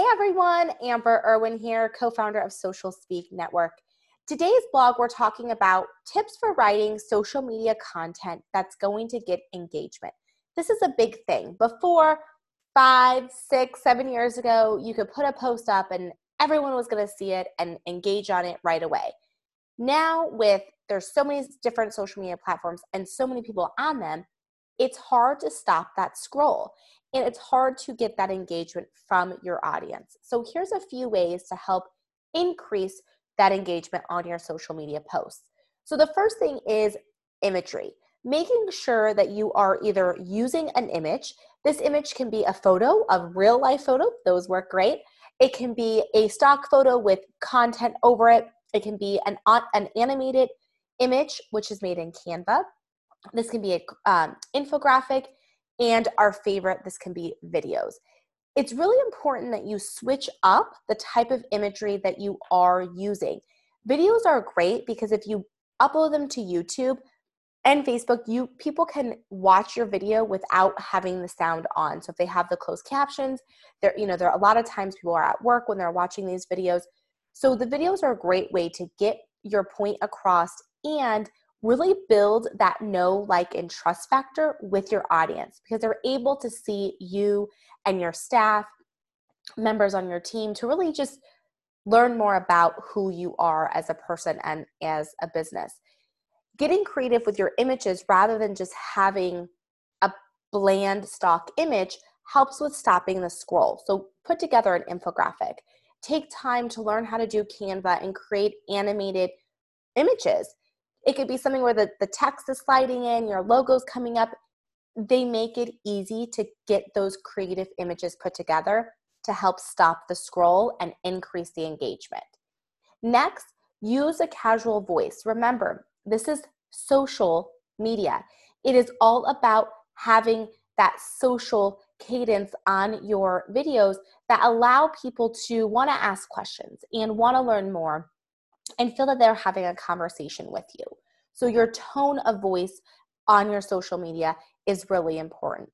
Hey everyone, Amber Irwin here, co founder of Social Speak Network. Today's blog, we're talking about tips for writing social media content that's going to get engagement. This is a big thing. Before five, six, seven years ago, you could put a post up and everyone was going to see it and engage on it right away. Now, with there's so many different social media platforms and so many people on them, it's hard to stop that scroll and it's hard to get that engagement from your audience. So, here's a few ways to help increase that engagement on your social media posts. So, the first thing is imagery, making sure that you are either using an image. This image can be a photo, a real life photo, those work great. It can be a stock photo with content over it. It can be an, an animated image, which is made in Canva. This can be an um, infographic and our favorite, this can be videos. It's really important that you switch up the type of imagery that you are using. Videos are great because if you upload them to YouTube and Facebook, you people can watch your video without having the sound on. So if they have the closed captions, there you know, there are a lot of times people are at work when they're watching these videos. So the videos are a great way to get your point across and really build that know, like, and trust factor with your audience because they're able to see you and your staff, members on your team to really just learn more about who you are as a person and as a business. Getting creative with your images rather than just having a bland stock image helps with stopping the scroll. So put together an infographic. Take time to learn how to do Canva and create animated images it could be something where the, the text is sliding in, your logo's coming up. They make it easy to get those creative images put together to help stop the scroll and increase the engagement. Next, use a casual voice. Remember, this is social media. It is all about having that social cadence on your videos that allow people to want to ask questions and want to learn more and feel that they're having a conversation with you. So, your mm-hmm. tone of voice on your social media is really important.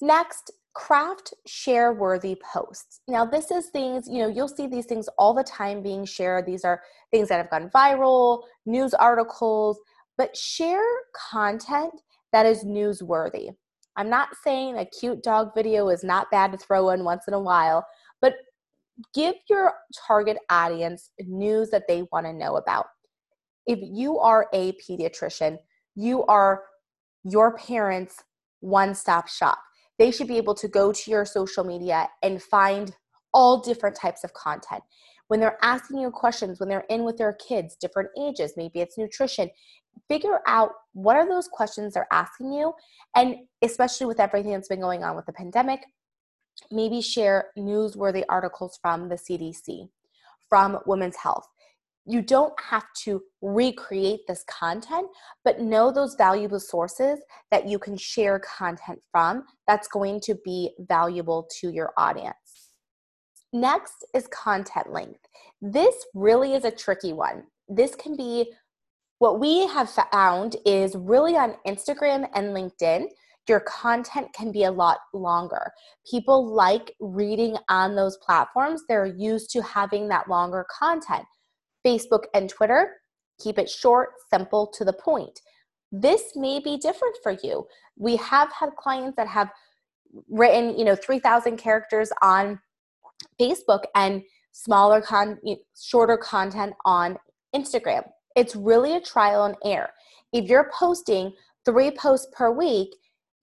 Next, craft share worthy posts. Now, this is things, you know, you'll see these things all the time being shared. These are things that have gone viral, news articles, but share content that is newsworthy. I'm not saying a cute dog video is not bad to throw in once in a while, but give your target audience news that they want to know about. If you are a pediatrician, you are your parents' one stop shop. They should be able to go to your social media and find all different types of content. When they're asking you questions, when they're in with their kids, different ages, maybe it's nutrition, figure out what are those questions they're asking you. And especially with everything that's been going on with the pandemic, maybe share newsworthy articles from the CDC, from Women's Health. You don't have to recreate this content, but know those valuable sources that you can share content from that's going to be valuable to your audience. Next is content length. This really is a tricky one. This can be what we have found is really on Instagram and LinkedIn your content can be a lot longer. People like reading on those platforms, they're used to having that longer content. Facebook and Twitter, keep it short, simple, to the point. This may be different for you. We have had clients that have written, you know, 3,000 characters on Facebook and smaller con shorter content on Instagram. It's really a trial and error. If you're posting 3 posts per week,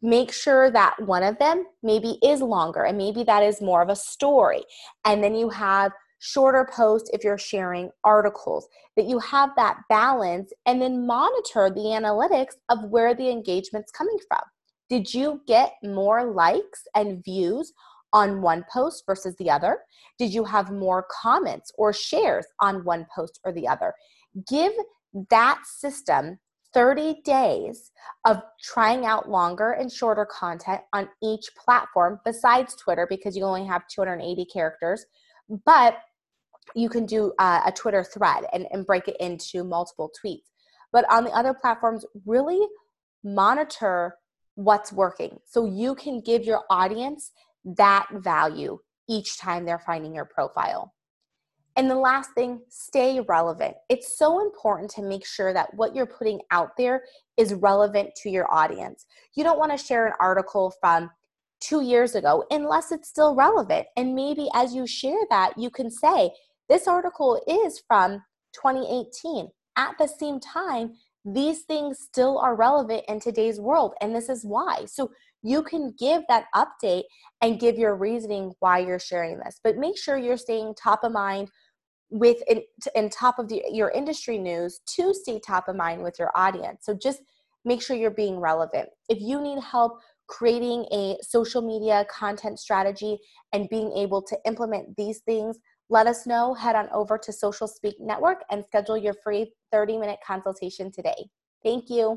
make sure that one of them maybe is longer and maybe that is more of a story. And then you have shorter posts if you're sharing articles, that you have that balance and then monitor the analytics of where the engagement's coming from. Did you get more likes and views on one post versus the other? Did you have more comments or shares on one post or the other? Give that system 30 days of trying out longer and shorter content on each platform besides Twitter because you only have 280 characters. But you can do uh, a Twitter thread and, and break it into multiple tweets. But on the other platforms, really monitor what's working so you can give your audience that value each time they're finding your profile. And the last thing, stay relevant. It's so important to make sure that what you're putting out there is relevant to your audience. You don't want to share an article from two years ago unless it's still relevant. And maybe as you share that, you can say, This article is from 2018. At the same time, these things still are relevant in today's world, and this is why. So you can give that update and give your reasoning why you're sharing this, but make sure you're staying top of mind with in top of the, your industry news to stay top of mind with your audience. So just make sure you're being relevant. If you need help creating a social media content strategy and being able to implement these things, let us know. Head on over to Social Speak Network and schedule your free 30 minute consultation today. Thank you.